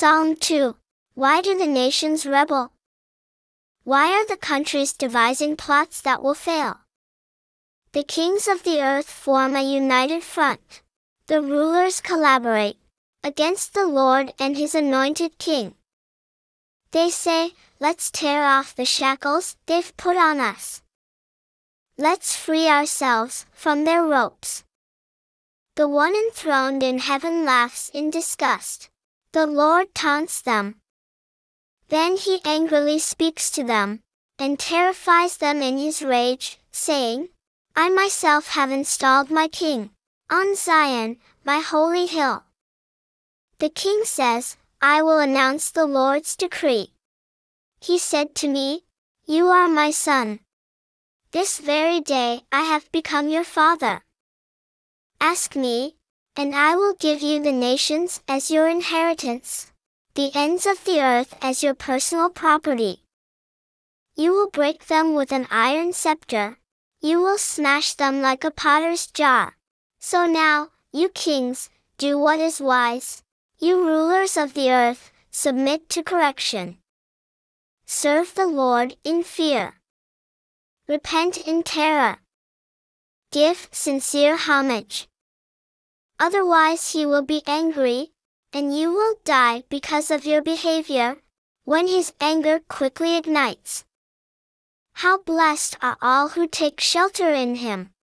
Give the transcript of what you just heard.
Psalm 2 Why do the nations rebel? Why are the countries devising plots that will fail? The kings of the earth form a united front. The rulers collaborate against the Lord and his anointed king. They say, let's tear off the shackles they've put on us. Let's free ourselves from their ropes. The one enthroned in heaven laughs in disgust. The Lord taunts them. Then he angrily speaks to them, and terrifies them in his rage, saying, I myself have installed my king, on Zion, my holy hill. The king says, I will announce the Lord's decree. He said to me, You are my son. This very day I have become your father. Ask me, and I will give you the nations as your inheritance, the ends of the earth as your personal property. You will break them with an iron scepter, you will smash them like a potter's jar. So now, you kings, do what is wise. You rulers of the earth, submit to correction. Serve the Lord in fear. Repent in terror. Give sincere homage. Otherwise he will be angry, and you will die because of your behavior, when his anger quickly ignites. How blessed are all who take shelter in him.